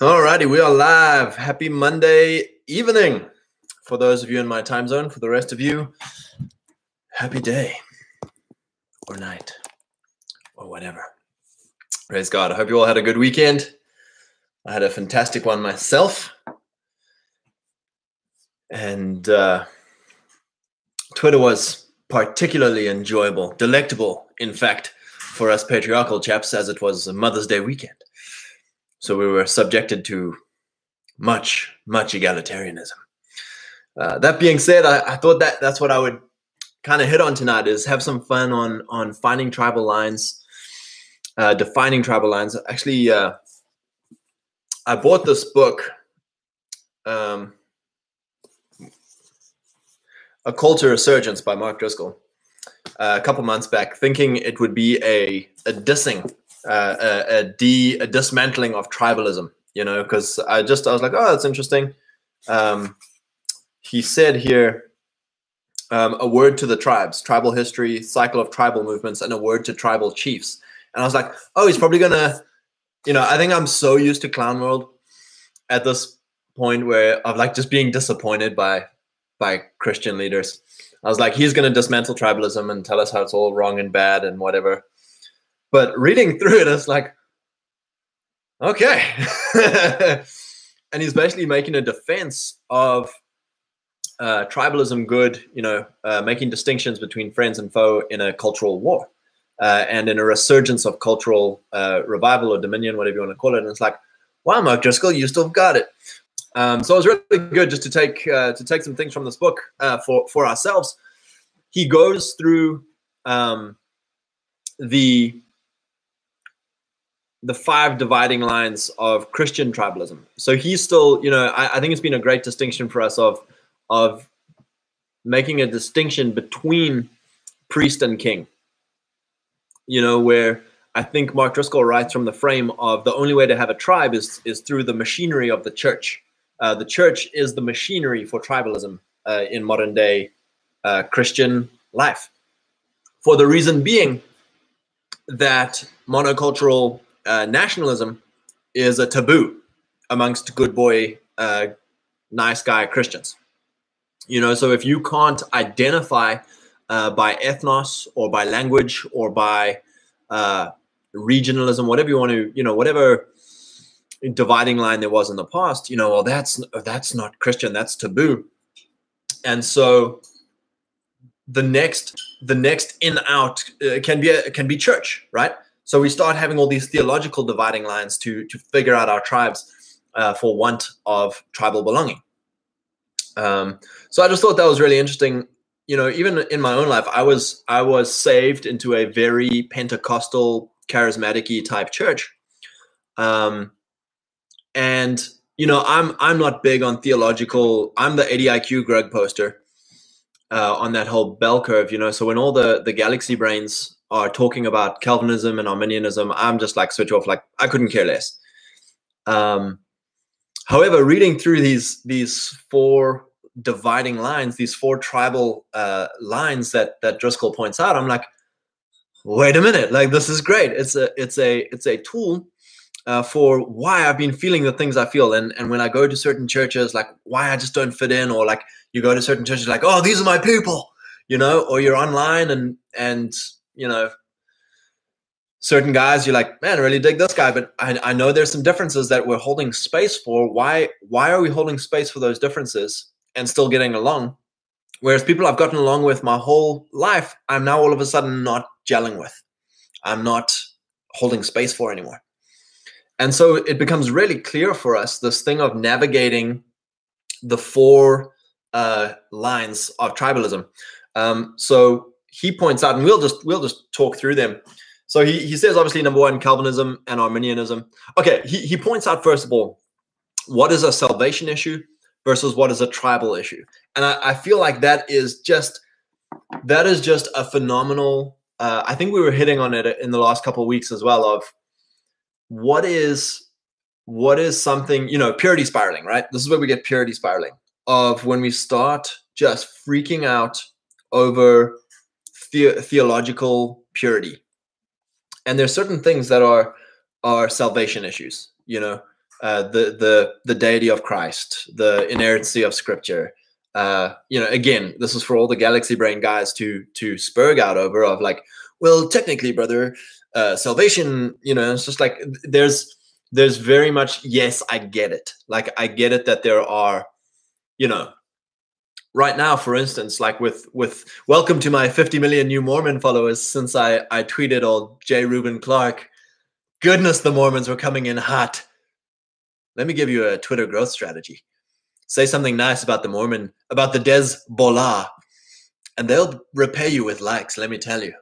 Alrighty, we are live. Happy Monday evening for those of you in my time zone. For the rest of you, happy day or night or whatever. Praise God. I hope you all had a good weekend. I had a fantastic one myself. And uh, Twitter was particularly enjoyable, delectable, in fact, for us patriarchal chaps, as it was Mother's Day weekend. So we were subjected to much, much egalitarianism. Uh, that being said, I, I, thought that that's what I would kind of hit on tonight is have some fun on on finding tribal lines, uh, defining tribal lines. Actually, uh, I bought this book, um, A to Resurgence by Mark Driscoll, uh, a couple months back, thinking it would be a, a dissing uh, a, de, a dismantling of tribalism, you know, because I just, I was like, oh, that's interesting. Um, he said here, um, a word to the tribes, tribal history, cycle of tribal movements, and a word to tribal chiefs. And I was like, oh, he's probably gonna, you know, I think I'm so used to clown world at this point where of like just being disappointed by by Christian leaders. I was like, he's gonna dismantle tribalism and tell us how it's all wrong and bad and whatever. But reading through it, it's like, okay. and he's basically making a defense of uh, tribalism good, you know, uh, making distinctions between friends and foe in a cultural war uh, and in a resurgence of cultural uh, revival or dominion, whatever you want to call it. And it's like, wow, Mark Driscoll, you still got it. Um, so it was really good just to take uh, to take some things from this book uh, for for ourselves. He goes through um, the the five dividing lines of Christian tribalism. So he's still, you know, I, I, think it's been a great distinction for us of of making a distinction between priest and king. You know, where I think Mark Driscoll writes from the frame of the only way to have a tribe is is through the machinery of the church. Uh, the church is the machinery for tribalism uh, in modern day uh, Christian life. For the reason being that monocultural uh, nationalism is a taboo amongst good boy, uh, nice guy Christians. You know, so if you can't identify uh, by ethnos or by language or by uh, regionalism, whatever you want to, you know, whatever dividing line there was in the past, you know, well, that's that's not Christian, that's taboo. And so the next the next in out uh, can be a, can be church, right? So we start having all these theological dividing lines to to figure out our tribes uh, for want of tribal belonging. Um, so I just thought that was really interesting. You know, even in my own life, I was I was saved into a very Pentecostal, charismatic type church, um, and you know, I'm I'm not big on theological. I'm the 80 IQ Greg poster uh, on that whole bell curve. You know, so when all the the galaxy brains are talking about Calvinism and Arminianism, I'm just like switch off. Like I couldn't care less. Um, however, reading through these these four dividing lines, these four tribal uh, lines that that Driscoll points out, I'm like, wait a minute, like this is great. It's a it's a it's a tool uh, for why I've been feeling the things I feel, and and when I go to certain churches, like why I just don't fit in, or like you go to certain churches, like oh these are my people, you know, or you're online and and you know, certain guys you're like, man, I really dig this guy, but I, I know there's some differences that we're holding space for. Why why are we holding space for those differences and still getting along? Whereas people I've gotten along with my whole life, I'm now all of a sudden not gelling with. I'm not holding space for anymore. And so it becomes really clear for us this thing of navigating the four uh, lines of tribalism. Um, so he points out, and we'll just we'll just talk through them. So he, he says obviously number one, Calvinism and Arminianism. Okay, he, he points out first of all, what is a salvation issue versus what is a tribal issue. And I, I feel like that is just that is just a phenomenal uh, I think we were hitting on it in the last couple of weeks as well of what is what is something, you know, purity spiraling, right? This is where we get purity spiraling of when we start just freaking out over the- theological purity and there's certain things that are are salvation issues you know uh, the the the deity of Christ, the inerrancy of Scripture. Uh, you know, again, this is for all the galaxy brain guys to to spurg out over of like, well, technically, brother, uh, salvation. You know, it's just like there's there's very much yes, I get it. Like I get it that there are, you know, right now, for instance, like with with welcome to my 50 million new Mormon followers since I I tweeted old J. Reuben Clark. Goodness, the Mormons were coming in hot. Let me give you a Twitter growth strategy. Say something nice about the Mormon, about the Dezbollah, and they'll repay you with likes. Let me tell you,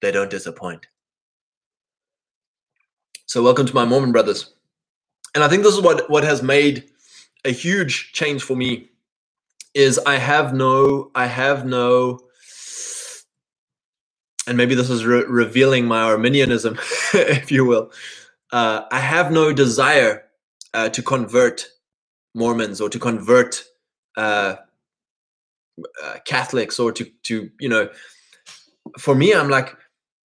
they don't disappoint. So, welcome to my Mormon brothers. And I think this is what what has made a huge change for me is I have no, I have no, and maybe this is re- revealing my Arminianism, if you will. Uh, I have no desire uh, to convert Mormons or to convert uh, uh, Catholics or to to you know. For me, I'm like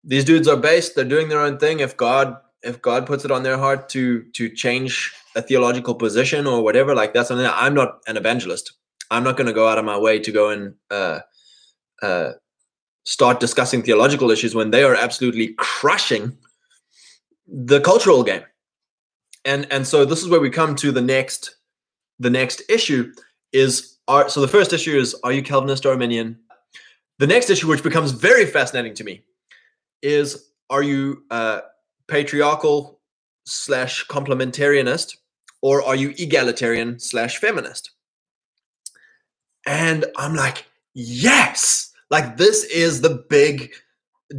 these dudes are based; they're doing their own thing. If God if God puts it on their heart to to change a theological position or whatever, like that's something that I'm not an evangelist. I'm not going to go out of my way to go and uh, uh, start discussing theological issues when they are absolutely crushing the cultural game. And and so this is where we come to the next the next issue is are so the first issue is are you Calvinist or Arminian? The next issue, which becomes very fascinating to me, is are you uh, patriarchal slash complementarianist or are you egalitarian slash feminist? And I'm like, yes, like this is the big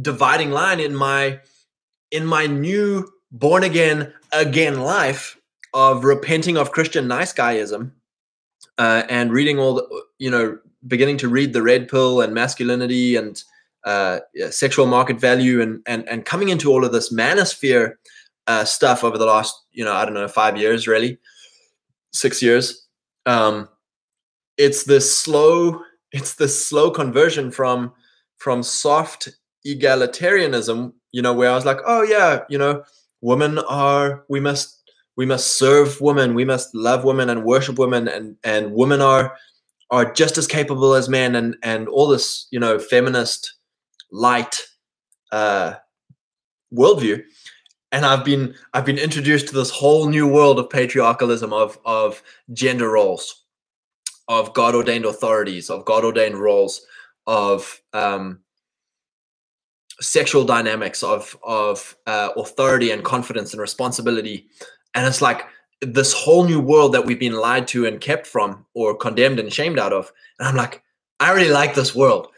dividing line in my in my new born again again life of repenting of Christian nice guyism uh, and reading all the you know beginning to read the red pill and masculinity and uh, sexual market value and and and coming into all of this manosphere uh, stuff over the last you know I don't know five years really six years. Um, it's this slow it's this slow conversion from from soft egalitarianism you know where i was like oh yeah you know women are we must we must serve women we must love women and worship women and and women are are just as capable as men and and all this you know feminist light uh worldview. And i've been i've been introduced to this whole new world of patriarchalism of of gender roles of God ordained authorities, of God ordained roles, of um, sexual dynamics, of of uh, authority and confidence and responsibility, and it's like this whole new world that we've been lied to and kept from, or condemned and shamed out of. And I'm like, I really like this world.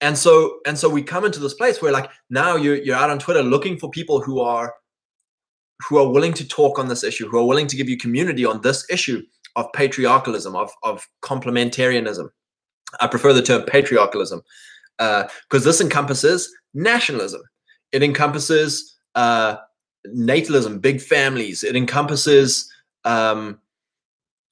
And so and so we come into this place where like now you're you're out on Twitter looking for people who are who are willing to talk on this issue, who are willing to give you community on this issue of patriarchalism, of, of complementarianism. I prefer the term patriarchalism because uh, this encompasses nationalism. It encompasses uh, natalism, big families. It encompasses um,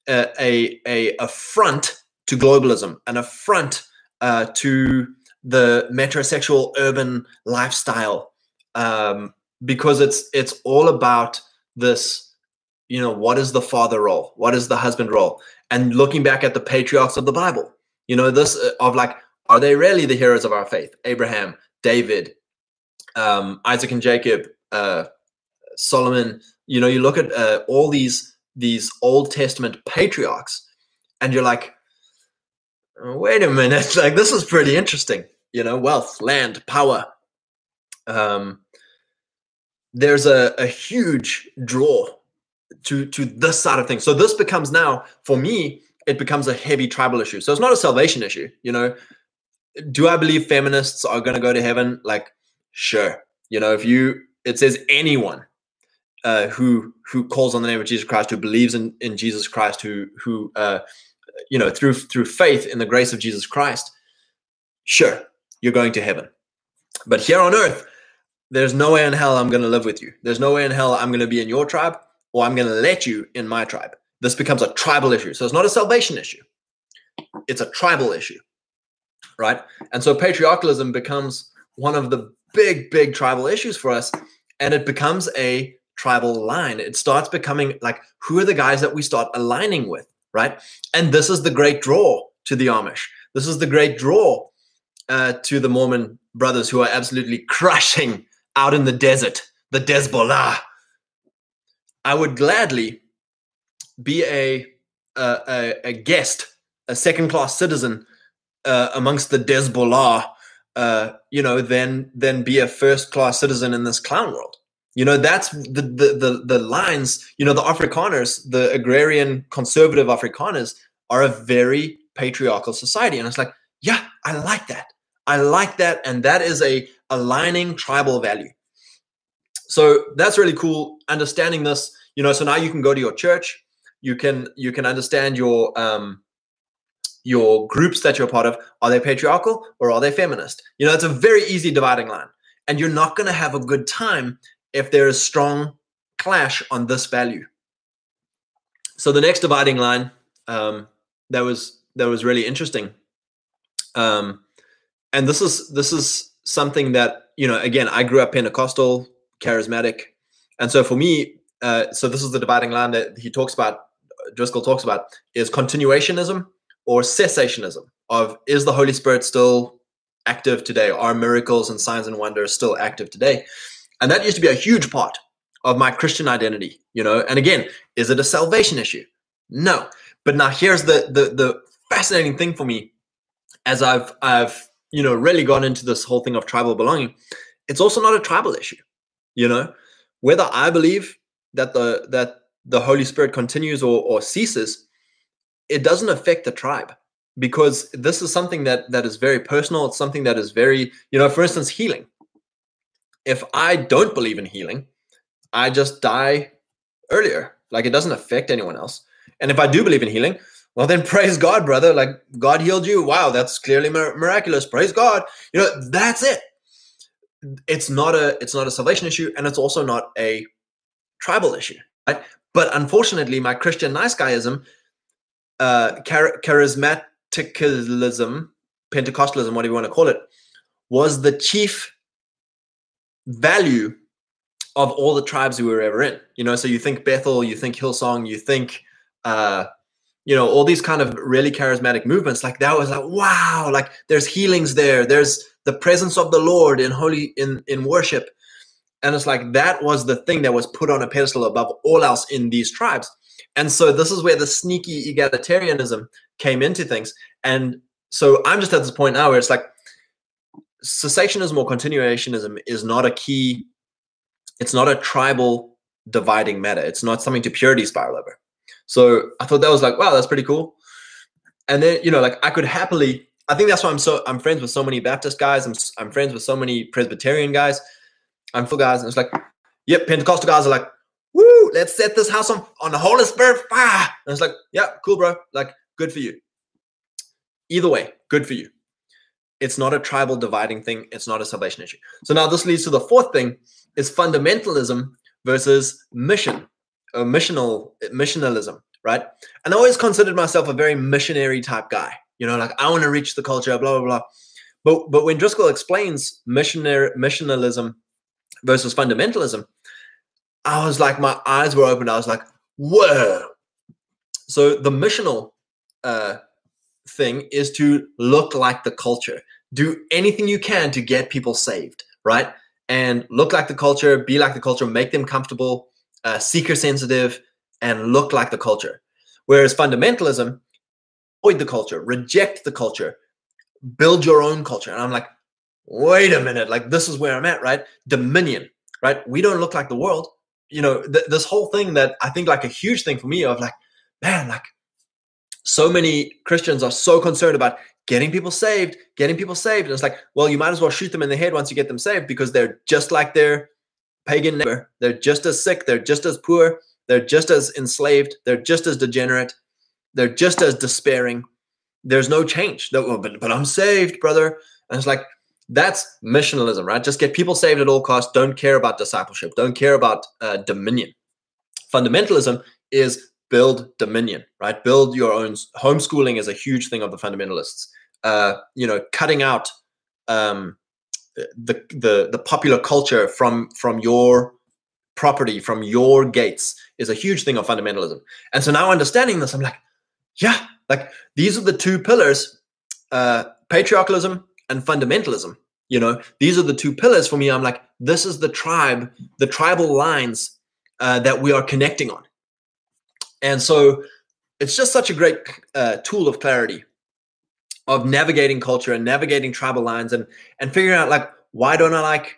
a, a, a affront to globalism, an affront uh, to the metrosexual urban lifestyle, um, because it's it's all about this you know, what is the father role? What is the husband role? And looking back at the patriarchs of the Bible, you know, this uh, of like, are they really the heroes of our faith? Abraham, David, um, Isaac and Jacob, uh, Solomon. You know, you look at uh, all these these Old Testament patriarchs, and you're like, wait a minute, like this is pretty interesting. You know, wealth, land, power. Um, there's a, a huge draw to to this side of things. So this becomes now for me, it becomes a heavy tribal issue. So it's not a salvation issue. You know, do I believe feminists are going to go to heaven? Like, sure. You know, if you it says anyone uh, who who calls on the name of Jesus Christ, who believes in in Jesus Christ, who who uh, you know through through faith in the grace of Jesus Christ, sure, you're going to heaven. But here on earth, there's no way in hell I'm going to live with you. There's no way in hell I'm going to be in your tribe or I'm going to let you in my tribe. This becomes a tribal issue. So it's not a salvation issue, it's a tribal issue, right? And so patriarchalism becomes one of the big, big tribal issues for us. And it becomes a tribal line. It starts becoming like who are the guys that we start aligning with, right? And this is the great draw to the Amish. This is the great draw uh, to the Mormon brothers who are absolutely crushing out in the desert, the Desbola. I would gladly be a a, a guest, a second class citizen uh, amongst the Desbola, uh, you know, than than be a first class citizen in this clown world. You know, that's the, the the the lines. You know, the Afrikaners, the agrarian conservative Afrikaners, are a very patriarchal society, and it's like, yeah, I like that. I like that, and that is a aligning tribal value. So that's really cool. Understanding this, you know, so now you can go to your church, you can you can understand your um your groups that you're part of. Are they patriarchal or are they feminist? You know, it's a very easy dividing line, and you're not going to have a good time if there is strong clash on this value. So the next dividing line um, that was that was really interesting, um, and this is this is something that you know again I grew up Pentecostal, charismatic, and so for me, uh, so this is the dividing line that he talks about. Driscoll talks about is continuationism or cessationism of is the Holy Spirit still active today? Are miracles and signs and wonders still active today? And that used to be a huge part of my Christian identity, you know. And again, is it a salvation issue? No. But now here's the the the fascinating thing for me as I've I've you know really gone into this whole thing of tribal belonging. It's also not a tribal issue, you know. Whether I believe that the that the Holy Spirit continues or, or ceases, it doesn't affect the tribe because this is something that that is very personal. It's something that is very, you know, for instance, healing if I don't believe in healing, I just die earlier. Like it doesn't affect anyone else. And if I do believe in healing, well then praise God, brother. Like God healed you. Wow, that's clearly mir- miraculous. Praise God. You know, that's it. It's not a it's not a salvation issue and it's also not a tribal issue, right? But unfortunately, my Christian nice guyism, uh, char- charismaticalism, Pentecostalism, whatever you want to call it, was the chief value of all the tribes we were ever in. You know, so you think Bethel, you think Hillsong, you think uh, you know, all these kind of really charismatic movements. Like that was like, wow, like there's healings there. There's the presence of the Lord in holy in in worship. And it's like that was the thing that was put on a pedestal above all else in these tribes. And so this is where the sneaky egalitarianism came into things. And so I'm just at this point now where it's like, cessationism or continuationism is not a key it's not a tribal dividing matter it's not something to purity spiral over so i thought that was like wow that's pretty cool. And then you know like i could happily i think that's why i'm so i'm friends with so many baptist guys. I'm, I'm friends with so many presbyterian guys. I'm full guys. And it's like yep pentecostal guys are like woo let's set this house on on the holy spirit fire. And it's like yeah cool bro. Like good for you. Either way good for you. It's not a tribal dividing thing. It's not a salvation issue. So now this leads to the fourth thing is fundamentalism versus mission, missional missionalism, right? And I always considered myself a very missionary type guy. You know, like I want to reach the culture, blah blah blah. But but when Driscoll explains missionary missionalism versus fundamentalism, I was like, my eyes were opened. I was like, whoa. So the missional uh, thing is to look like the culture. Do anything you can to get people saved, right? And look like the culture, be like the culture, make them comfortable, uh, seeker sensitive, and look like the culture. Whereas fundamentalism, avoid the culture, reject the culture, build your own culture. And I'm like, wait a minute, like this is where I'm at, right? Dominion, right? We don't look like the world. You know, th- this whole thing that I think like a huge thing for me of like, man, like so many Christians are so concerned about getting people saved, getting people saved. And it's like, well, you might as well shoot them in the head once you get them saved because they're just like their pagan neighbor. They're just as sick, they're just as poor, they're just as enslaved, they're just as degenerate, they're just as despairing. There's no change. No, but, but I'm saved, brother. And it's like, that's missionalism, right? Just get people saved at all costs. Don't care about discipleship. Don't care about uh, dominion. Fundamentalism is build dominion, right? Build your own. Homeschooling is a huge thing of the fundamentalists. Uh, you know, cutting out um, the the the popular culture from from your property from your gates is a huge thing of fundamentalism. And so now understanding this, I'm like, yeah, like these are the two pillars, uh, patriarchalism and fundamentalism. You know, these are the two pillars for me. I'm like, this is the tribe, the tribal lines uh, that we are connecting on. And so it's just such a great uh, tool of clarity of navigating culture and navigating tribal lines and and figuring out like why don't I like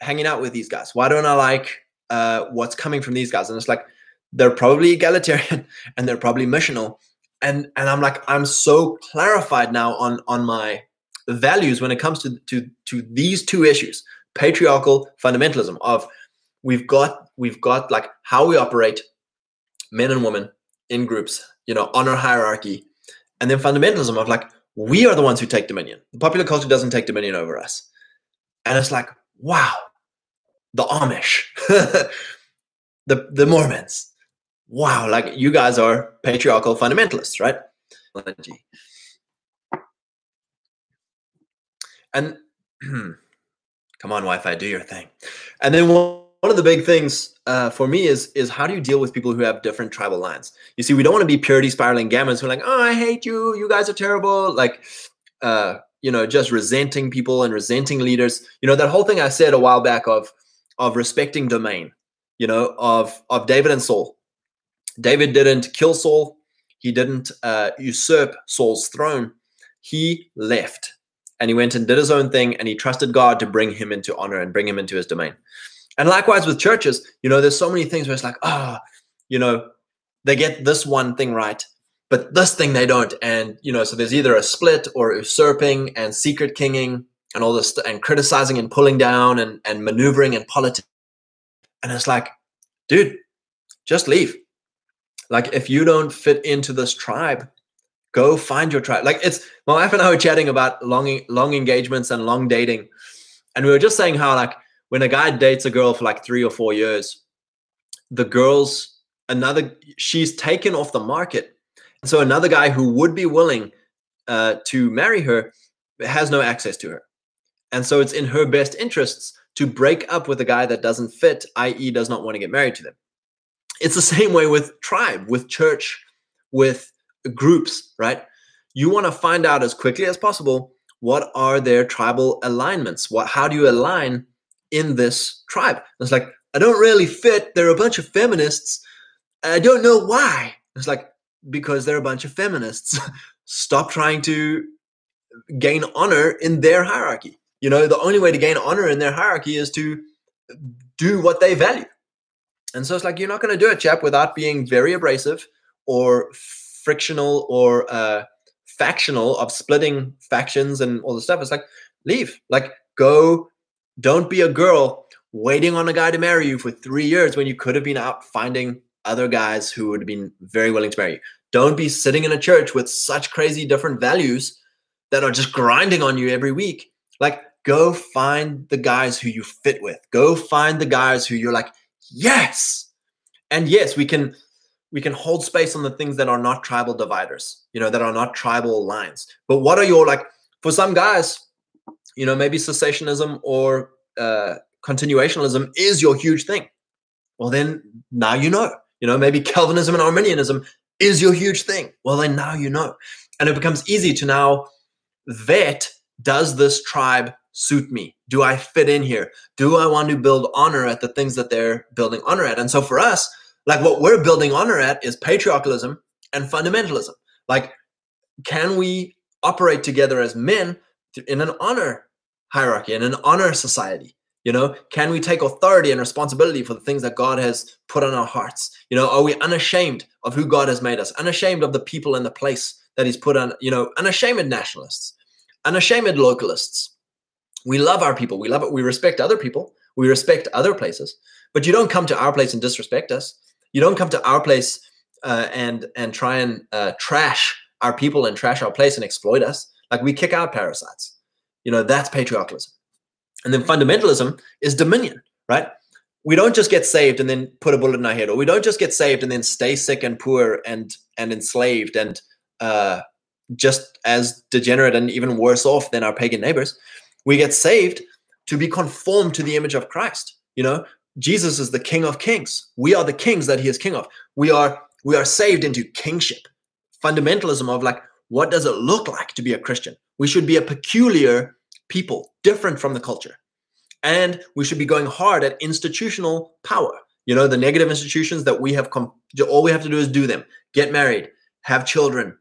hanging out with these guys? Why don't I like uh, what's coming from these guys? And it's like they're probably egalitarian and they're probably missional. And and I'm like I'm so clarified now on on my values when it comes to to to these two issues, patriarchal fundamentalism of we've got we've got like how we operate men and women in groups, you know, honor hierarchy, and then fundamentalism of like we are the ones who take dominion. The popular culture doesn't take dominion over us. And it's like, wow, the Amish, the the Mormons. Wow, like you guys are patriarchal fundamentalists, right? And come on, Wi-Fi, do your thing. And then one, one of the big things uh, for me is is how do you deal with people who have different tribal lines? You see, we don't want to be purity spiraling gammas who are like, oh, I hate you, you guys are terrible. Like, uh, you know, just resenting people and resenting leaders. You know, that whole thing I said a while back of of respecting domain, you know, of of David and Saul. David didn't kill Saul. He didn't uh, usurp Saul's throne. He left and he went and did his own thing and he trusted God to bring him into honor and bring him into his domain. And likewise with churches, you know, there's so many things where it's like, ah, oh, you know, they get this one thing right, but this thing they don't. And, you know, so there's either a split or usurping and secret kinging and all this and criticizing and pulling down and, and maneuvering and politics. And it's like, dude, just leave. Like if you don't fit into this tribe, go find your tribe. Like it's my wife and I were chatting about long long engagements and long dating. And we were just saying how like when a guy dates a girl for like three or four years, the girl's another she's taken off the market. And so another guy who would be willing uh, to marry her has no access to her. And so it's in her best interests to break up with a guy that doesn't fit, i.e., does not want to get married to them. It's the same way with tribe, with church, with groups, right? You want to find out as quickly as possible what are their tribal alignments? What how do you align in this tribe? It's like, I don't really fit. They're a bunch of feminists. I don't know why. It's like, because they're a bunch of feminists. Stop trying to gain honor in their hierarchy. You know, the only way to gain honor in their hierarchy is to do what they value. And so it's like you're not going to do it, chap, without being very abrasive or frictional or uh, factional of splitting factions and all the stuff. It's like leave, like go. Don't be a girl waiting on a guy to marry you for three years when you could have been out finding other guys who would have been very willing to marry you. Don't be sitting in a church with such crazy different values that are just grinding on you every week like, go find the guys who you fit with. Go find the guys who you're like, yes. And yes, we can we can hold space on the things that are not tribal dividers, you know, that are not tribal lines. But what are your like for some guys, you know, maybe cessationism or uh, continuationalism is your huge thing. Well, then now you know. You know, maybe Calvinism and Arminianism is your huge thing. Well, then now you know. And it becomes easy to now vet does this tribe suit me? Do I fit in here? Do I want to build honor at the things that they're building honor at? And so for us, like what we're building honor at is patriarchalism and fundamentalism. Like, can we operate together as men in an honor hierarchy, in an honor society? You know, can we take authority and responsibility for the things that God has put on our hearts? You know, are we unashamed of who God has made us? Unashamed of the people and the place that He's put on, you know, unashamed nationalists unashamed localists. We love our people. We love it. We respect other people. We respect other places. But you don't come to our place and disrespect us. You don't come to our place uh, and and try and uh, trash our people and trash our place and exploit us. Like we kick out parasites. You know that's patriarchalism. And then fundamentalism is dominion, right? We don't just get saved and then put a bullet in our head, or we don't just get saved and then stay sick and poor and and enslaved and uh, just as degenerate and even worse off than our pagan neighbors. We get saved to be conformed to the image of Christ. You know, Jesus is the King of Kings. We are the kings that He is King of. We are we are saved into kingship. Fundamentalism of like, what does it look like to be a Christian? We should be a peculiar people, different from the culture, and we should be going hard at institutional power. You know, the negative institutions that we have. Com- all we have to do is do them. Get married, have children,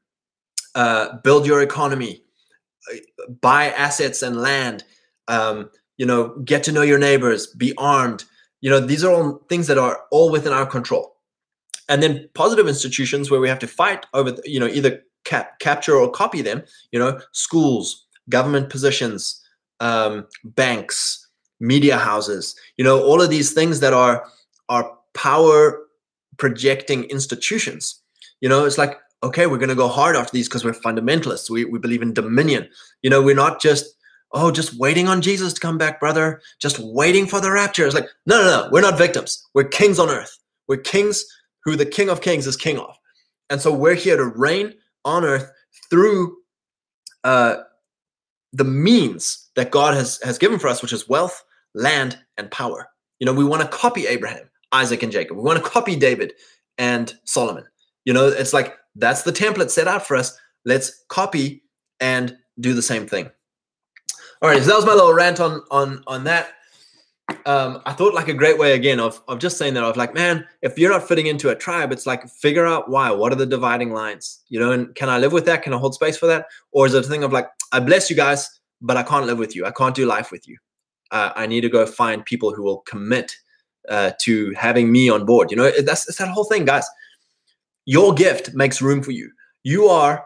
uh, build your economy, uh, buy assets and land. Um, you know, get to know your neighbors, be armed, you know, these are all things that are all within our control. And then positive institutions where we have to fight over, you know, either cap- capture or copy them, you know, schools, government positions, um, banks, media houses, you know, all of these things that are are power projecting institutions. You know, it's like, okay, we're going to go hard after these because we're fundamentalists. We, we believe in dominion. You know, we're not just oh, just waiting on Jesus to come back, brother, just waiting for the rapture. It's like, no, no, no, we're not victims. We're kings on earth. We're kings who the King of Kings is king of. And so we're here to reign on earth through uh, the means that God has, has given for us, which is wealth, land, and power. You know, we want to copy Abraham, Isaac, and Jacob. We want to copy David and Solomon. You know, it's like that's the template set out for us. Let's copy and do the same thing. All right, so that was my little rant on on on that. Um, I thought like a great way again of of just saying that of like, man, if you're not fitting into a tribe, it's like figure out why. What are the dividing lines? You know, and can I live with that? Can I hold space for that? Or is it a thing of like, I bless you guys, but I can't live with you. I can't do life with you. Uh, I need to go find people who will commit uh, to having me on board. You know, that's it's that whole thing, guys. Your gift makes room for you. You are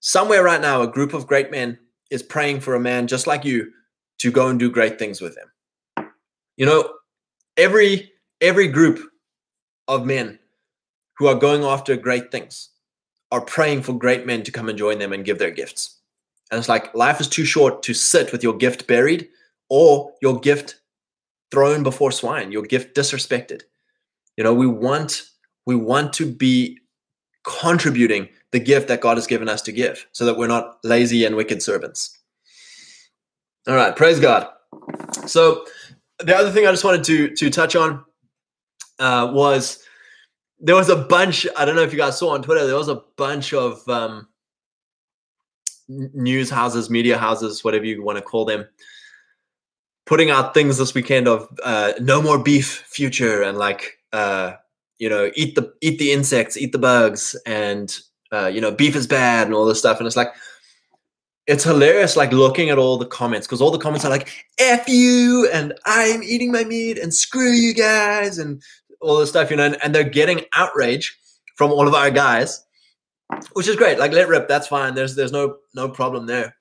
somewhere right now, a group of great men is praying for a man just like you to go and do great things with him. You know, every every group of men who are going after great things are praying for great men to come and join them and give their gifts. And it's like life is too short to sit with your gift buried or your gift thrown before swine, your gift disrespected. You know, we want we want to be contributing the gift that God has given us to give so that we're not lazy and wicked servants. All right, praise God. So the other thing I just wanted to to touch on uh, was there was a bunch. I don't know if you guys saw on Twitter. There was a bunch of um, news houses, media houses, whatever you want to call them, putting out things this weekend of uh, no more beef future and like uh, you know eat the eat the insects, eat the bugs, and uh, you know, beef is bad and all this stuff. And it's like, it's hilarious, like looking at all the comments because all the comments are like, F you and I'm eating my meat and screw you guys and all this stuff, you know, and, and they're getting outrage from all of our guys, which is great. Like let rip, that's fine. There's there's no no problem there.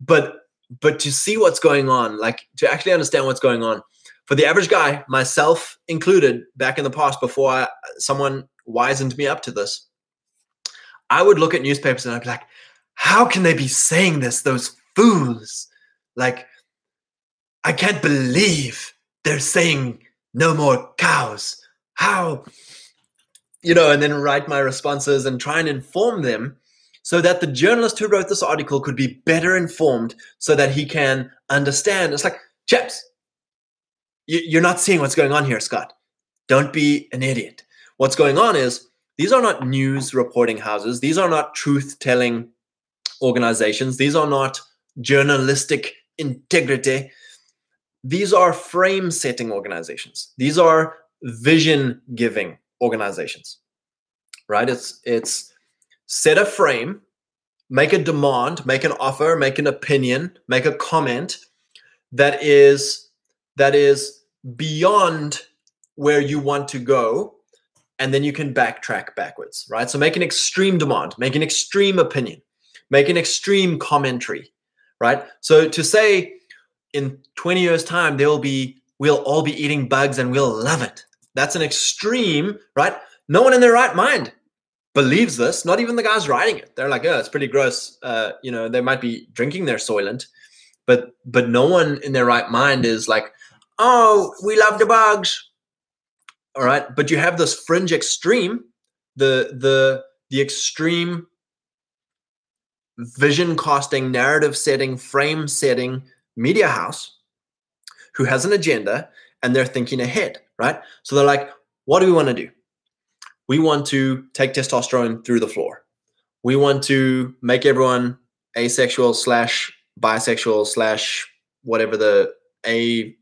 But but to see what's going on, like to actually understand what's going on, for the average guy, myself included, back in the past, before I, someone wisened me up to this, I would look at newspapers and I'd be like, how can they be saying this? Those fools. Like, I can't believe they're saying no more cows. How? You know, and then write my responses and try and inform them so that the journalist who wrote this article could be better informed so that he can understand. It's like, chaps, you're not seeing what's going on here, Scott. Don't be an idiot. What's going on is these are not news reporting houses. These are not truth telling organizations. These are not journalistic integrity. These are frame setting organizations. These are vision giving organizations. Right? It's it's set a frame, make a demand, make an offer, make an opinion, make a comment that is that is beyond where you want to go and then you can backtrack backwards, right? So make an extreme demand, make an extreme opinion, make an extreme commentary, right? So to say in 20 years' time, there will be, we'll all be eating bugs and we'll love it. That's an extreme, right? No one in their right mind believes this, not even the guys writing it. They're like, oh, it's pretty gross. Uh, you know, they might be drinking their soylent, but but no one in their right mind is like, oh, we love the bugs all right but you have this fringe extreme the the the extreme vision casting narrative setting frame setting media house who has an agenda and they're thinking ahead, right? So they're like, what do we want to do? We want to take testosterone through the floor. We want to make everyone asexual slash bisexual slash whatever the a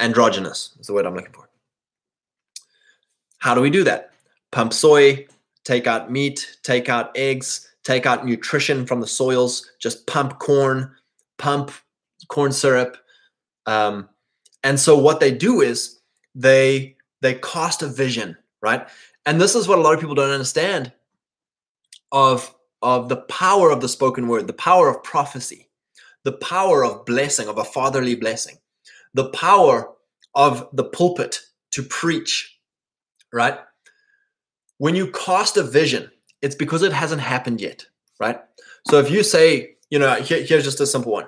androgynous is the word I'm looking for. How do we do that? Pump soy, take out meat, take out eggs, take out nutrition from the soils, just pump corn, pump corn syrup. Um, and so what they do is they they cost a vision, right? And this is what a lot of people don't understand of of the power of the spoken word, the power of prophecy, the power of blessing, of a fatherly blessing, the power of the pulpit to preach, right? When you cast a vision, it's because it hasn't happened yet, right? So if you say, you know, here, here's just a simple one.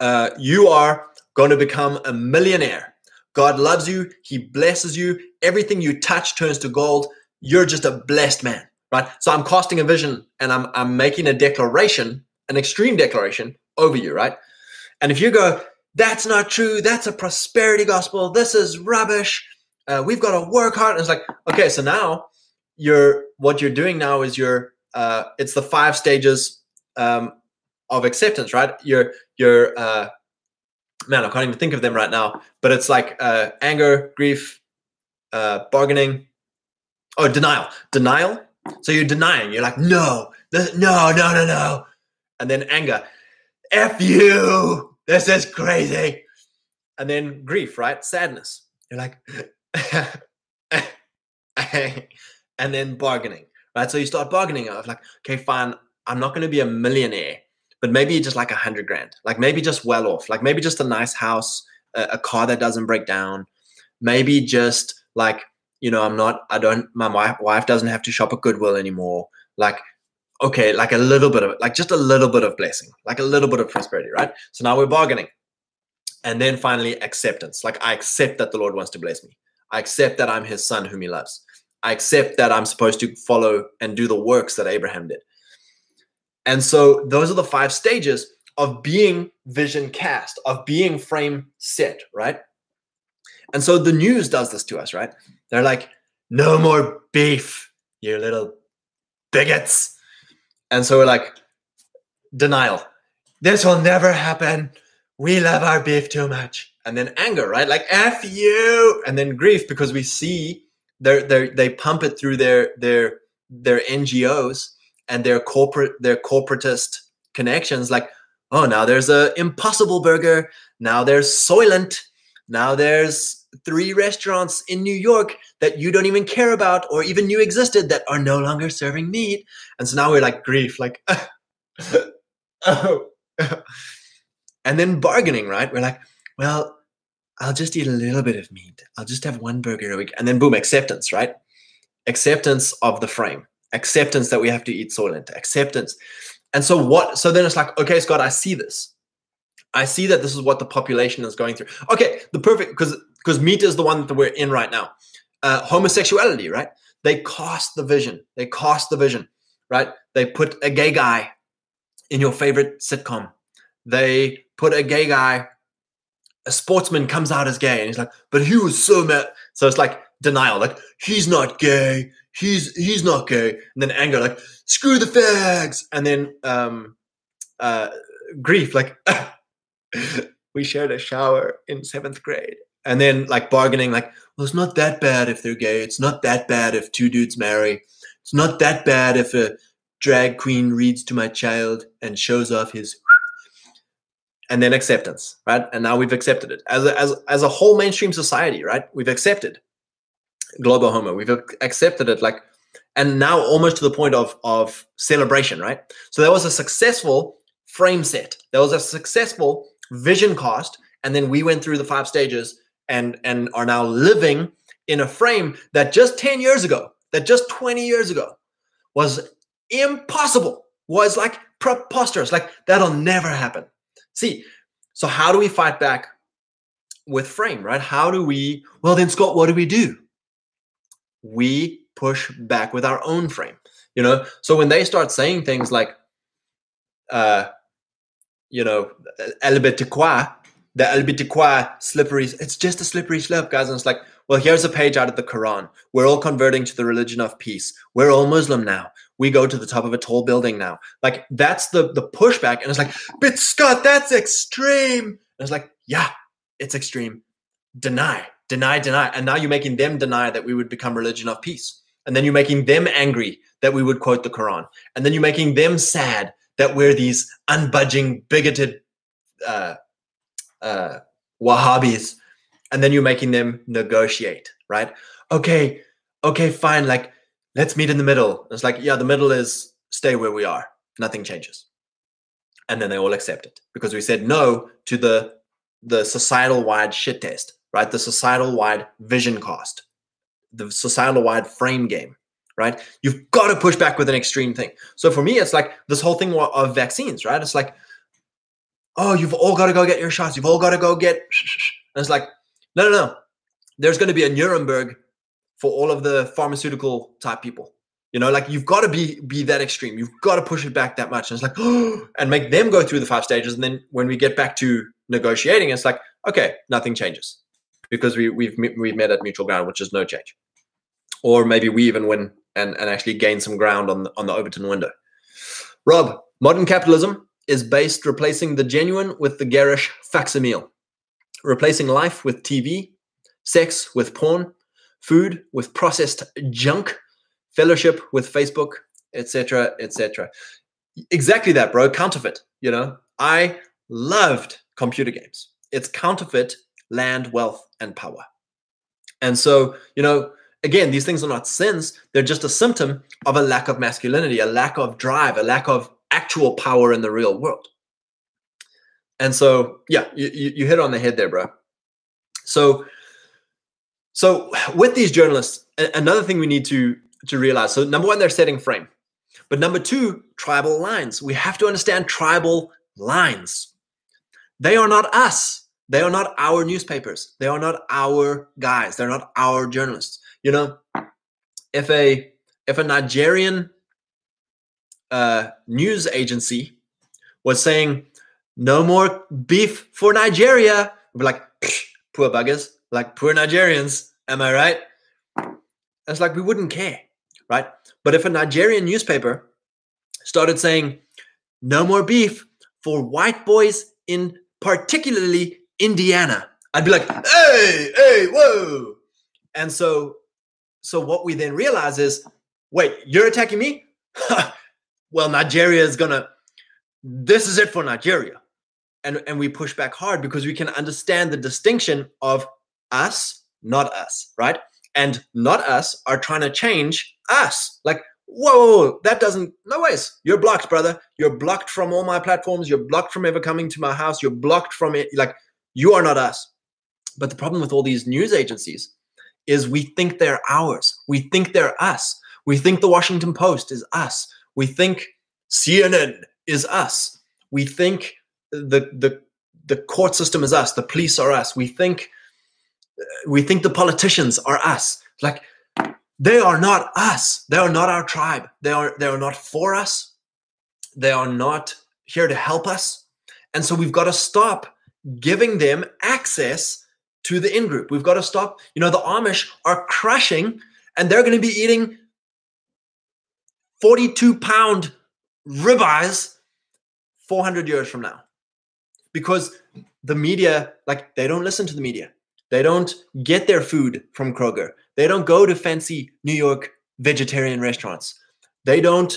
Uh, you are going to become a millionaire. God loves you. He blesses you. Everything you touch turns to gold. You're just a blessed man, right? So I'm casting a vision and I'm, I'm making a declaration, an extreme declaration over you, right? And if you go, that's not true. That's a prosperity gospel. This is rubbish. Uh, we've got to work hard. And it's like, okay, so now you're what you're doing now is you're uh, it's the five stages um, of acceptance, right? You're you're uh, man, I can't even think of them right now, but it's like uh, anger, grief, uh, bargaining, oh, denial, denial. So you're denying. You're like, no, no, no, no, no, and then anger, f you this is crazy. And then grief, right? Sadness. You're like, and then bargaining, right? So you start bargaining of like, okay, fine, I'm not going to be a millionaire, but maybe just like a hundred grand, like maybe just well off, like maybe just a nice house, a, a car that doesn't break down, maybe just like, you know, I'm not, I don't, my wife doesn't have to shop at Goodwill anymore. Like okay, like a little bit of like just a little bit of blessing, like a little bit of prosperity, right? So now we're bargaining. And then finally, acceptance. Like I accept that the Lord wants to bless me. I accept that I'm his son whom he loves. I accept that I'm supposed to follow and do the works that Abraham did. And so those are the five stages of being vision cast, of being frame set, right? And so the news does this to us, right? They're like, no more beef, you little bigots and so we're like, denial. This will never happen. We love our beef too much. And then anger, right? Like F you. And then grief because we see they they they pump it through their their their NGOs and their corporate their corporatist connections. Like, oh, now there's a Impossible Burger. Now there's Soylent. Now there's three restaurants in New York that you don't even care about or even knew existed that are no longer serving meat. And so now we're like grief, like, oh. and then bargaining, right? We're like, well, I'll just eat a little bit of meat. I'll just have one burger a week. And then boom, acceptance, right? Acceptance of the frame, acceptance that we have to eat Soylent, acceptance. And so what? So then it's like, okay, Scott, I see this. I see that this is what the population is going through. Okay, the perfect because because meat is the one that we're in right now. Uh, homosexuality, right? They cast the vision. They cast the vision, right? They put a gay guy in your favorite sitcom. They put a gay guy. A sportsman comes out as gay, and he's like, "But he was so mad." So it's like denial, like he's not gay. He's he's not gay. And then anger, like screw the fags. And then um, uh, grief, like we shared a shower in seventh grade and then like bargaining like well it's not that bad if they're gay it's not that bad if two dudes marry it's not that bad if a drag queen reads to my child and shows off his and then acceptance right? And now we've accepted it. As a, as, as a whole mainstream society right? We've accepted global homo. We've accepted it like and now almost to the point of of celebration right? So that was a successful frame set. That was a successful vision cast and then we went through the five stages and and are now living in a frame that just 10 years ago that just 20 years ago was impossible was like preposterous like that'll never happen see so how do we fight back with frame right how do we well then scott what do we do we push back with our own frame you know so when they start saying things like uh you know elibet the LGBTQI slippery. It's just a slippery slope, guys. And it's like, well, here's a page out of the Quran. We're all converting to the religion of peace. We're all Muslim now. We go to the top of a tall building now. Like that's the the pushback. And it's like, but Scott, that's extreme. And it's like, yeah, it's extreme. Deny, deny, deny. And now you're making them deny that we would become religion of peace. And then you're making them angry that we would quote the Quran. And then you're making them sad that we're these unbudging, bigoted uh, uh, Wahhabis. And then you're making them negotiate, right? Okay, okay, fine. Like, let's meet in the middle. It's like, yeah, the middle is stay where we are. Nothing changes. And then they all accept it because we said no to the the societal wide shit test, right? The societal wide vision cost, the societal wide frame game right? You've got to push back with an extreme thing. So for me, it's like this whole thing of vaccines, right? It's like, oh, you've all got to go get your shots. You've all got to go get. And it's like, no, no, no. There's going to be a Nuremberg for all of the pharmaceutical type people. You know, like you've got to be be that extreme. You've got to push it back that much. And it's like, and make them go through the five stages. And then when we get back to negotiating, it's like, okay, nothing changes because we we've we've met at mutual ground, which is no change. Or maybe we even win and, and actually gain some ground on the, on the Overton window. Rob, modern capitalism is based replacing the genuine with the garish facsimile, replacing life with TV, sex with porn, food with processed junk, fellowship with Facebook, etc., etc. Exactly that, bro. Counterfeit. You know, I loved computer games. It's counterfeit land, wealth, and power. And so, you know, again, these things are not sins. They're just a symptom of a lack of masculinity, a lack of drive, a lack of actual power in the real world. And so, yeah, you, you hit on the head there, bro. So, so with these journalists, another thing we need to to realize. So, number one, they're setting frame, but number two, tribal lines. We have to understand tribal lines. They are not us. They are not our newspapers. They are not our guys. They're not our journalists. You know, if a if a Nigerian uh, news agency was saying no more beef for Nigeria, we're like poor buggers, like poor Nigerians. Am I right? It's like we wouldn't care, right? But if a Nigerian newspaper started saying no more beef for white boys in particularly Indiana, I'd be like, hey, hey, whoa. And so so what we then realize is, wait, you're attacking me? well, Nigeria is gonna. This is it for Nigeria, and and we push back hard because we can understand the distinction of us, not us, right? And not us are trying to change us. Like, whoa, that doesn't. No ways. You're blocked, brother. You're blocked from all my platforms. You're blocked from ever coming to my house. You're blocked from it. Like, you are not us. But the problem with all these news agencies is we think they're ours. We think they're us. We think the Washington Post is us. We think CNN is us. We think the the the court system is us. The police are us. We think we think the politicians are us. Like they are not us. They are not our tribe. They are they are not for us. They are not here to help us. And so we've got to stop giving them access to the in group. We've got to stop. You know, the Amish are crushing and they're going to be eating 42 pound ribeyes 400 years from now because the media, like, they don't listen to the media. They don't get their food from Kroger. They don't go to fancy New York vegetarian restaurants. They don't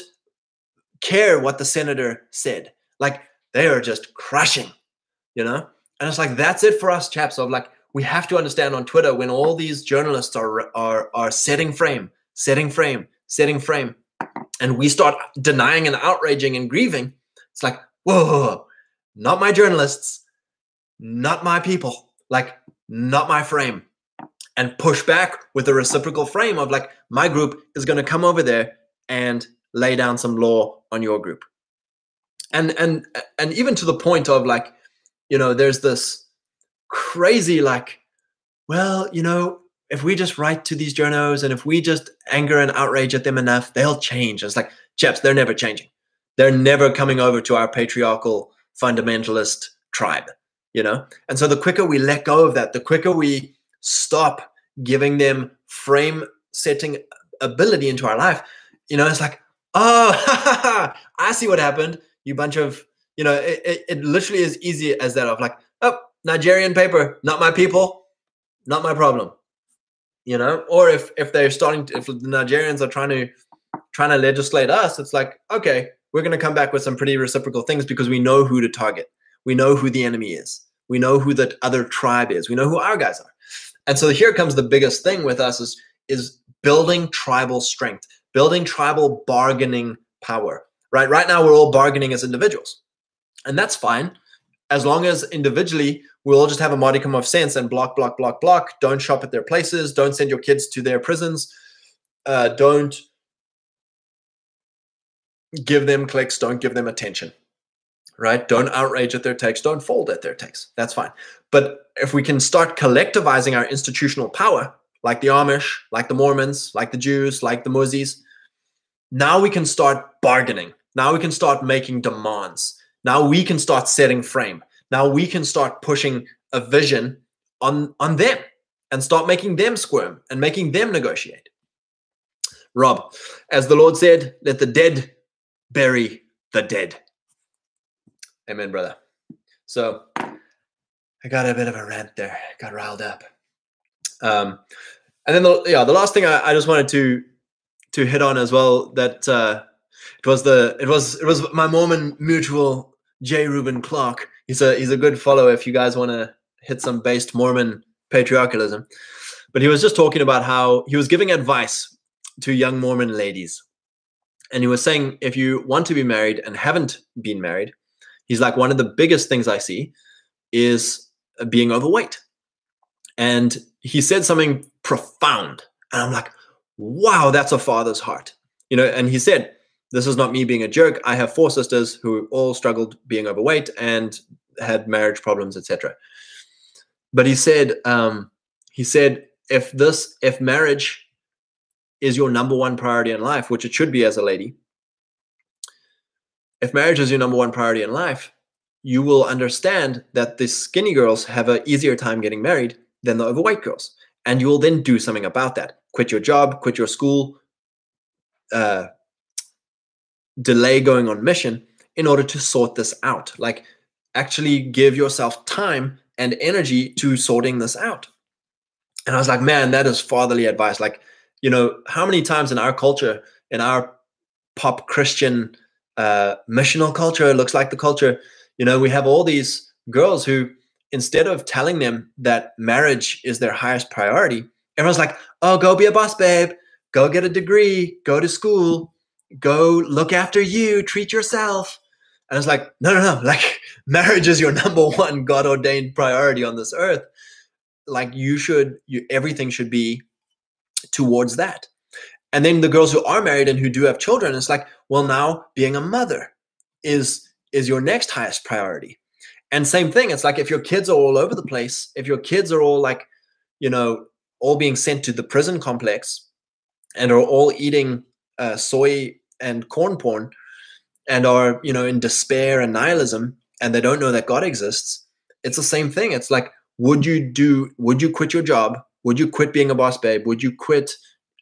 care what the senator said. Like, they are just crushing, you know? And it's like, that's it for us, chaps. Of like, we have to understand on Twitter when all these journalists are are are setting frame, setting frame, setting frame, and we start denying and outraging and grieving. It's like, whoa, whoa, whoa not my journalists, not my people, like not my frame, and push back with a reciprocal frame of like my group is going to come over there and lay down some law on your group, and and and even to the point of like, you know, there's this crazy like well you know if we just write to these journos and if we just anger and outrage at them enough they'll change. It's like chaps they're never changing. They're never coming over to our patriarchal fundamentalist tribe you know? And so the quicker we let go of that, the quicker we stop giving them frame setting ability into our life, you know, it's like, oh, I see what happened. You bunch of, you know, it, it, it literally is easy as that of like, oh, Nigerian paper, not my people, not my problem. You know, or if if they're starting to, if the Nigerians are trying to trying to legislate us, it's like, okay, we're going to come back with some pretty reciprocal things because we know who to target. We know who the enemy is. We know who the other tribe is. We know who our guys are. And so here comes the biggest thing with us is is building tribal strength, building tribal bargaining power. Right? Right now we're all bargaining as individuals. And that's fine as long as individually we'll all just have a modicum of sense and block, block, block, block. Don't shop at their places. Don't send your kids to their prisons. Uh, don't give them clicks. Don't give them attention. Right? Don't outrage at their takes. Don't fold at their takes. That's fine. But if we can start collectivizing our institutional power, like the Amish, like the Mormons, like the Jews, like the Muzzies, now we can start bargaining. Now we can start making demands. Now we can start setting frame. Now we can start pushing a vision on on them and start making them squirm and making them negotiate. Rob, as the Lord said, let the dead bury the dead. Amen, brother. So I got a bit of a rant there, got riled up. Um, and then the yeah, the last thing I, I just wanted to to hit on as well that uh, it was the it was it was my Mormon mutual J. Reuben Clark. He's a he's a good follow if you guys want to hit some based Mormon patriarchalism. But he was just talking about how he was giving advice to young Mormon ladies. And he was saying if you want to be married and haven't been married, he's like one of the biggest things I see is being overweight. And he said something profound. And I'm like, wow, that's a father's heart. You know, and he said, this is not me being a jerk. I have four sisters who all struggled being overweight and had marriage problems, etc. But he said, um, he said, if this, if marriage is your number one priority in life, which it should be as a lady, if marriage is your number one priority in life, you will understand that the skinny girls have an easier time getting married than the overweight girls. And you will then do something about that. Quit your job, quit your school, uh, delay going on mission in order to sort this out. Like, actually give yourself time and energy to sorting this out. And I was like, man, that is fatherly advice. Like, you know, how many times in our culture, in our pop Christian uh, missional culture, looks like the culture, you know, we have all these girls who, instead of telling them that marriage is their highest priority, everyone's like, oh, go be a boss babe, go get a degree, go to school, go look after you, treat yourself. And it's like, no, no, no. Like, marriage is your number one God ordained priority on this earth. Like, you should, you, everything should be towards that. And then the girls who are married and who do have children, it's like, well, now being a mother is is your next highest priority. And same thing, it's like if your kids are all over the place, if your kids are all like, you know, all being sent to the prison complex and are all eating uh, soy and corn porn and are you know in despair and nihilism and they don't know that god exists it's the same thing. It's like would you do would you quit your job? Would you quit being a boss babe? Would you quit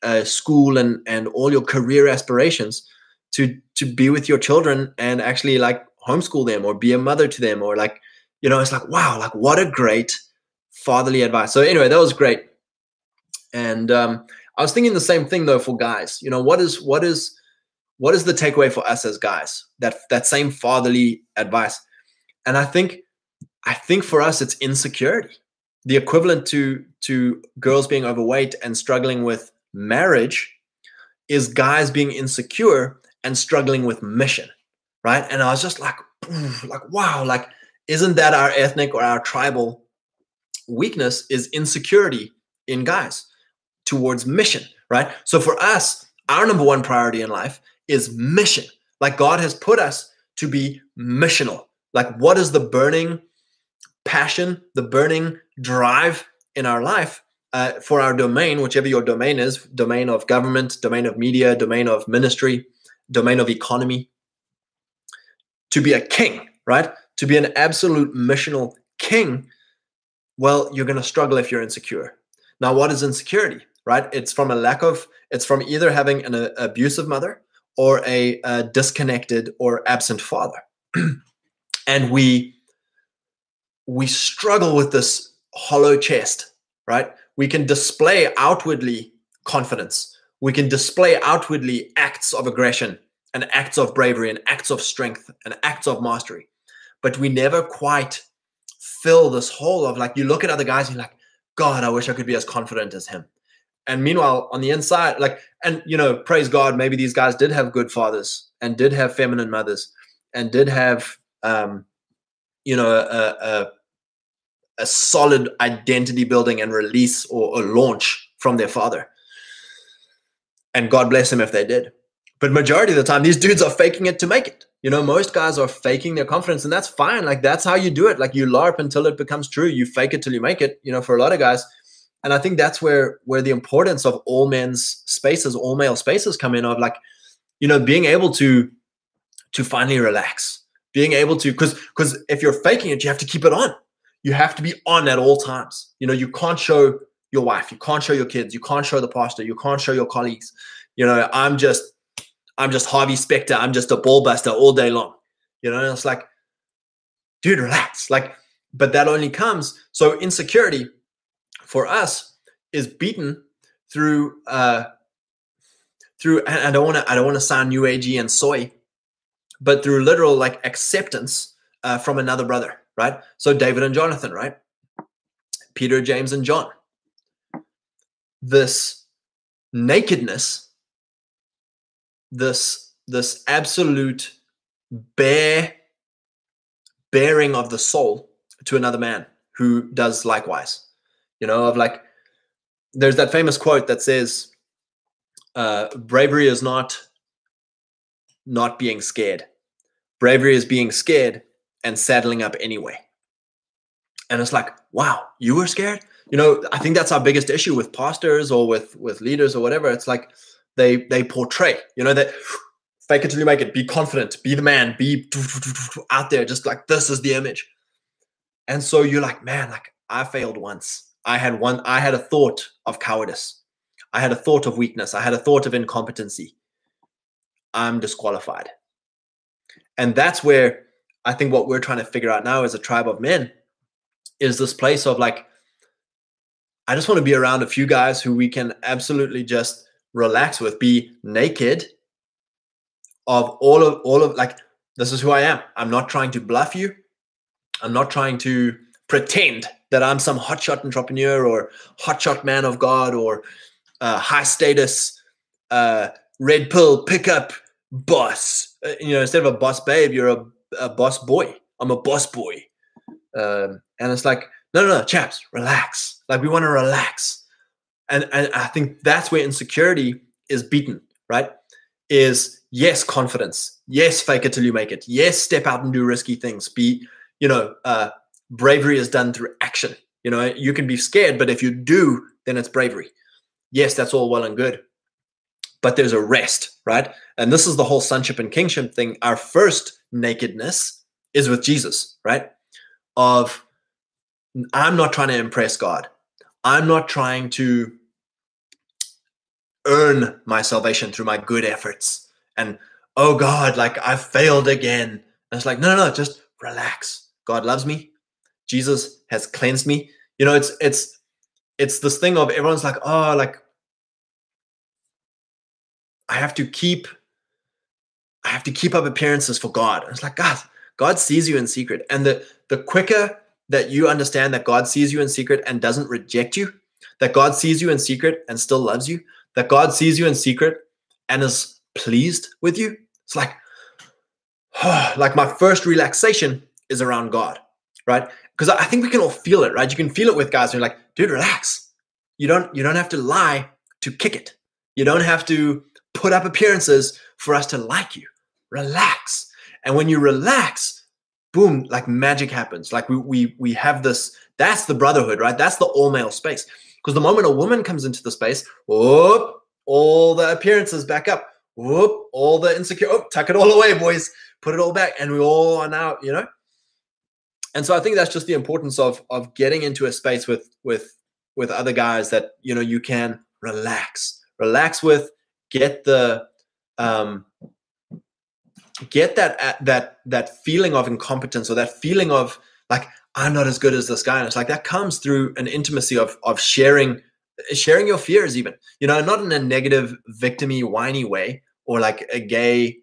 uh, school and and all your career aspirations to to be with your children and actually like homeschool them or be a mother to them or like you know it's like wow like what a great fatherly advice so anyway that was great and um I was thinking the same thing though for guys. You know, what is what is what is the takeaway for us as guys? That that same fatherly advice. And I think I think for us it's insecurity. The equivalent to to girls being overweight and struggling with marriage is guys being insecure and struggling with mission, right? And I was just like like wow, like isn't that our ethnic or our tribal weakness is insecurity in guys towards mission, right? So for us, our number one priority in life is mission. Like God has put us to be missional. Like what is the burning passion, the burning drive in our life uh, for our domain, whichever your domain is domain of government, domain of media, domain of ministry, domain of economy to be a king, right? To be an absolute missional king, well, you're going to struggle if you're insecure. Now, what is insecurity? Right? It's from a lack of, it's from either having an a, abusive mother or a, a disconnected or absent father. and we we struggle with this hollow chest, right? We can display outwardly confidence. We can display outwardly acts of aggression and acts of bravery and acts of strength and acts of mastery. But we never quite fill this hole of like, you look at other guys and you're like, God, I wish I could be as confident as him. And meanwhile, on the inside, like, and you know, praise God, maybe these guys did have good fathers and did have feminine mothers and did have, um, you know, a, a, a solid identity building and release or a launch from their father. And God bless them if they did. But majority of the time, these dudes are faking it to make it. You know, most guys are faking their confidence, and that's fine. Like that's how you do it. Like you LARP until it becomes true. You fake it till you make it. You know, for a lot of guys, and I think that's where where the importance of all men's spaces, all male spaces, come in. Of like, you know, being able to to finally relax, being able to because because if you're faking it, you have to keep it on. You have to be on at all times. You know, you can't show your wife, you can't show your kids, you can't show the pastor, you can't show your colleagues. You know, I'm just I'm just Harvey Specter. I'm just a ball buster all day long. You know, and it's like, dude, relax. Like, but that only comes. So insecurity for us is beaten through uh through I don't want to I don't want to sound new agey and soy, but through literal like acceptance uh, from another brother, right? So David and Jonathan, right? Peter, James, and John. This nakedness this this absolute bare bearing of the soul to another man who does likewise you know of like there's that famous quote that says uh, bravery is not not being scared bravery is being scared and saddling up anyway and it's like wow you were scared you know i think that's our biggest issue with pastors or with with leaders or whatever it's like they they portray. You know that fake it till you make it. Be confident. Be the man. Be out there. Just like this is the image. And so you're like, man, like I failed once. I had one. I had a thought of cowardice. I had a thought of weakness. I had a thought of incompetency. I'm disqualified. And that's where I think what we're trying to figure out now as a tribe of men is this place of like, I just want to be around a few guys who we can absolutely just relax with, be naked of all of all of like this is who I am. I'm not trying to bluff you. I'm not trying to pretend that I'm some hotshot entrepreneur or hotshot man of God or uh, high status uh, red pill pickup boss. Uh, you know, instead of a boss babe, you're a, a boss boy. I'm a boss boy. Um, and it's like, no, no, no, chaps, relax. Like we want to relax and and I think that's where insecurity is beaten, right? Is yes, confidence, yes, fake it till you make it, yes, step out and do risky things. Be, you know, uh, bravery is done through action. You know, you can be scared, but if you do, then it's bravery. Yes, that's all well and good, but there's a rest, right? And this is the whole sonship and kingship thing. Our first nakedness is with Jesus, right? Of I'm not trying to impress God. I'm not trying to earn my salvation through my good efforts. And oh God, like I've failed again. And it's like, no, no, no, just relax. God loves me. Jesus has cleansed me. You know, it's it's it's this thing of everyone's like, oh, like I have to keep I have to keep up appearances for God. And it's like, God, God sees you in secret. And the the quicker that you understand that God sees you in secret and doesn't reject you, that God sees you in secret and still loves you, that God sees you in secret and is pleased with you. It's like, oh, like my first relaxation is around God, right? Because I think we can all feel it, right? You can feel it with guys. Who are like, dude, relax. You don't you don't have to lie to kick it. You don't have to put up appearances for us to like you. Relax. And when you relax, boom, like magic happens. Like we we we have this. That's the brotherhood, right? That's the all male space. Because the moment a woman comes into the space, whoop, all the appearances back up. Whoop, all the insecure. Oh, tuck it all away, boys. Put it all back, and we all are now, you know. and so I think that's just the importance of of getting into a space with with with other guys that you know you can relax, relax with, get the um, get that that that feeling of incompetence or that feeling of like I'm not as good as this guy, and it's like that comes through an intimacy of of sharing sharing your fears, even you know, not in a negative, victimy, whiny way or like a gay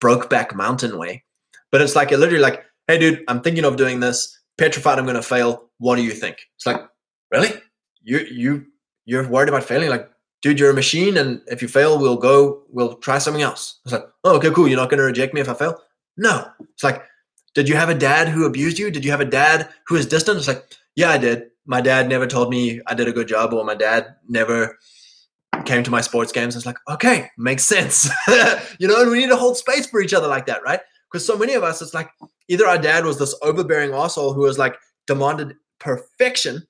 brokeback mountain way, but it's like a literally like hey, dude, I'm thinking of doing this. Petrified I'm going to fail. What do you think? It's like, really? You you you're worried about failing? Like, dude, you're a machine, and if you fail, we'll go, we'll try something else. It's like, oh, okay, cool. You're not going to reject me if I fail? No. It's like, did you have a dad who abused you? Did you have a dad who is distant? It's like, yeah, I did. My dad never told me I did a good job, or my dad never came to my sports games. It's like, okay, makes sense. you know, and we need to hold space for each other like that, right? Because so many of us, it's like either our dad was this overbearing asshole who was like demanded perfection,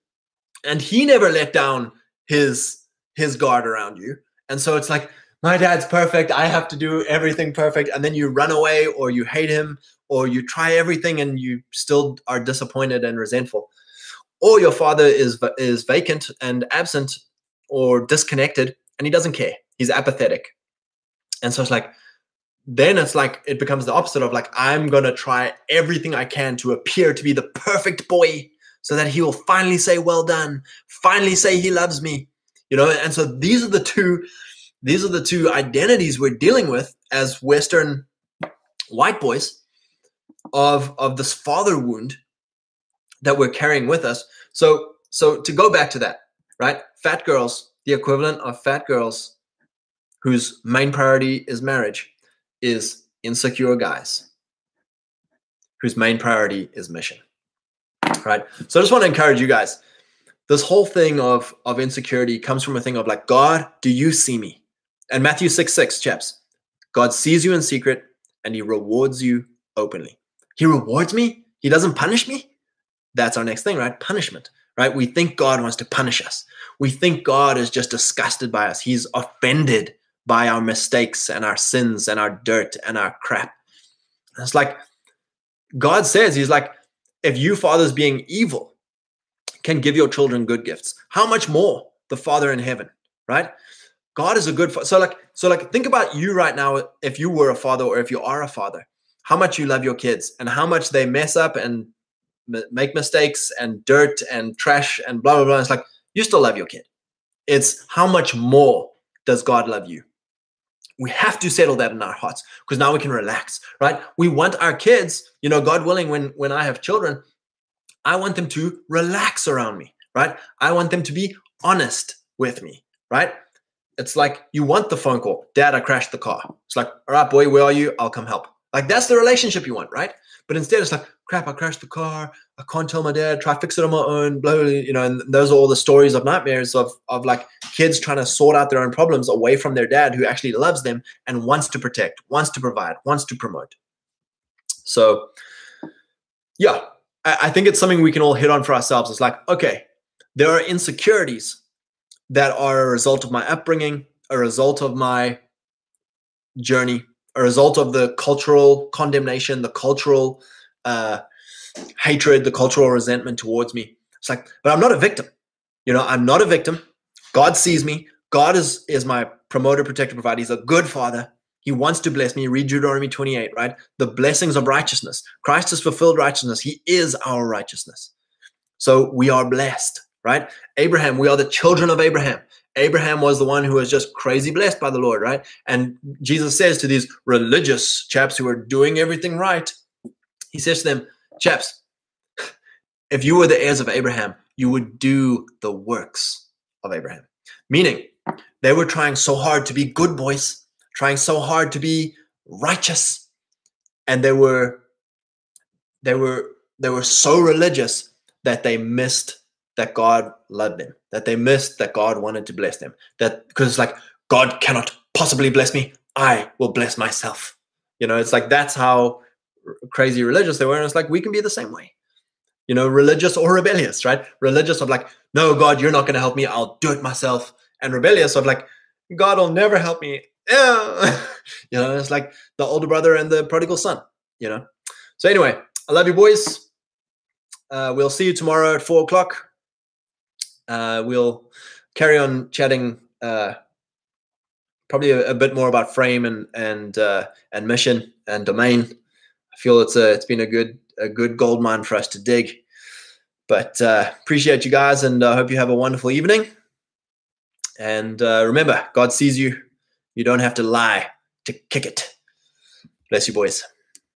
and he never let down his his guard around you. And so it's like, my dad's perfect. I have to do everything perfect. And then you run away or you hate him or you try everything and you still are disappointed and resentful. Or your father is is vacant and absent or disconnected and he doesn't care. He's apathetic. And so it's like, then it's like it becomes the opposite of like i'm going to try everything i can to appear to be the perfect boy so that he will finally say well done finally say he loves me you know and so these are the two these are the two identities we're dealing with as western white boys of of this father wound that we're carrying with us so so to go back to that right fat girls the equivalent of fat girls whose main priority is marriage is insecure guys whose main priority is mission. Right. So I just want to encourage you guys. This whole thing of, of insecurity comes from a thing of like, God, do you see me? And Matthew 6 6, chaps. God sees you in secret and he rewards you openly. He rewards me? He doesn't punish me? That's our next thing, right? Punishment, right? We think God wants to punish us. We think God is just disgusted by us. He's offended by our mistakes and our sins and our dirt and our crap. It's like God says, He's like, if you fathers being evil can give your children good gifts, how much more the Father in heaven, right? God is a good. So like, so like, think about you right now. If you were a father or if you are a father, how much you love your kids and how much they mess up and make mistakes and dirt and trash and blah blah blah. It's like you still love your kid. It's how much more does God love you? we have to settle that in our hearts because now we can relax right we want our kids you know god willing when when i have children i want them to relax around me right i want them to be honest with me right it's like you want the phone call dad i crashed the car it's like all right boy where are you i'll come help like that's the relationship you want right but instead it's like crap, I crashed the car. I can't tell my dad. Try fix it on my own. Blah, blah, you know. And those are all the stories of nightmares of of like kids trying to sort out their own problems away from their dad, who actually loves them and wants to protect, wants to provide, wants to promote. So, yeah, I, think it's something we can all hit on for ourselves. It's like, okay, there are insecurities that are a result of my upbringing, a result of my journey, a result of the cultural condemnation, the cultural uh, hatred, the cultural resentment towards me. It's like, but I'm not a victim. You know, I'm not a victim. God sees me. God is is my promoter, protector, provider. He's a good father. He wants to bless me. Read Deuteronomy 28, right? The blessings of righteousness. Christ has fulfilled righteousness. He is our righteousness. So we are blessed, right? Abraham, we are the children of Abraham. Abraham was the one who was just crazy blessed by the Lord, right? And Jesus says to these religious chaps who are doing everything right, he says to them, Chaps, if you were the heirs of Abraham, you would do the works of Abraham. Meaning, they were trying so hard to be good boys, trying so hard to be righteous, and they were they were they were so religious that they missed that God loved them, that they missed that God wanted to bless them. That because it's like God cannot possibly bless me, I will bless myself. You know, it's like that's how crazy religious they were. And it's like, we can be the same way, you know, religious or rebellious, right? Religious of like, no, God, you're not going to help me. I'll do it myself. And rebellious of like, God will never help me. Yeah. you know, it's like the older brother and the prodigal son, you know? So anyway, I love you boys. Uh, we'll see you tomorrow at four o'clock. Uh, we'll carry on chatting uh, probably a, a, bit more about frame and and uh, and mission and domain. I feel it's a it's been a good a good gold mine for us to dig. But uh, appreciate you guys, and I hope you have a wonderful evening. And uh, remember, God sees you. You don't have to lie to kick it. Bless you, boys.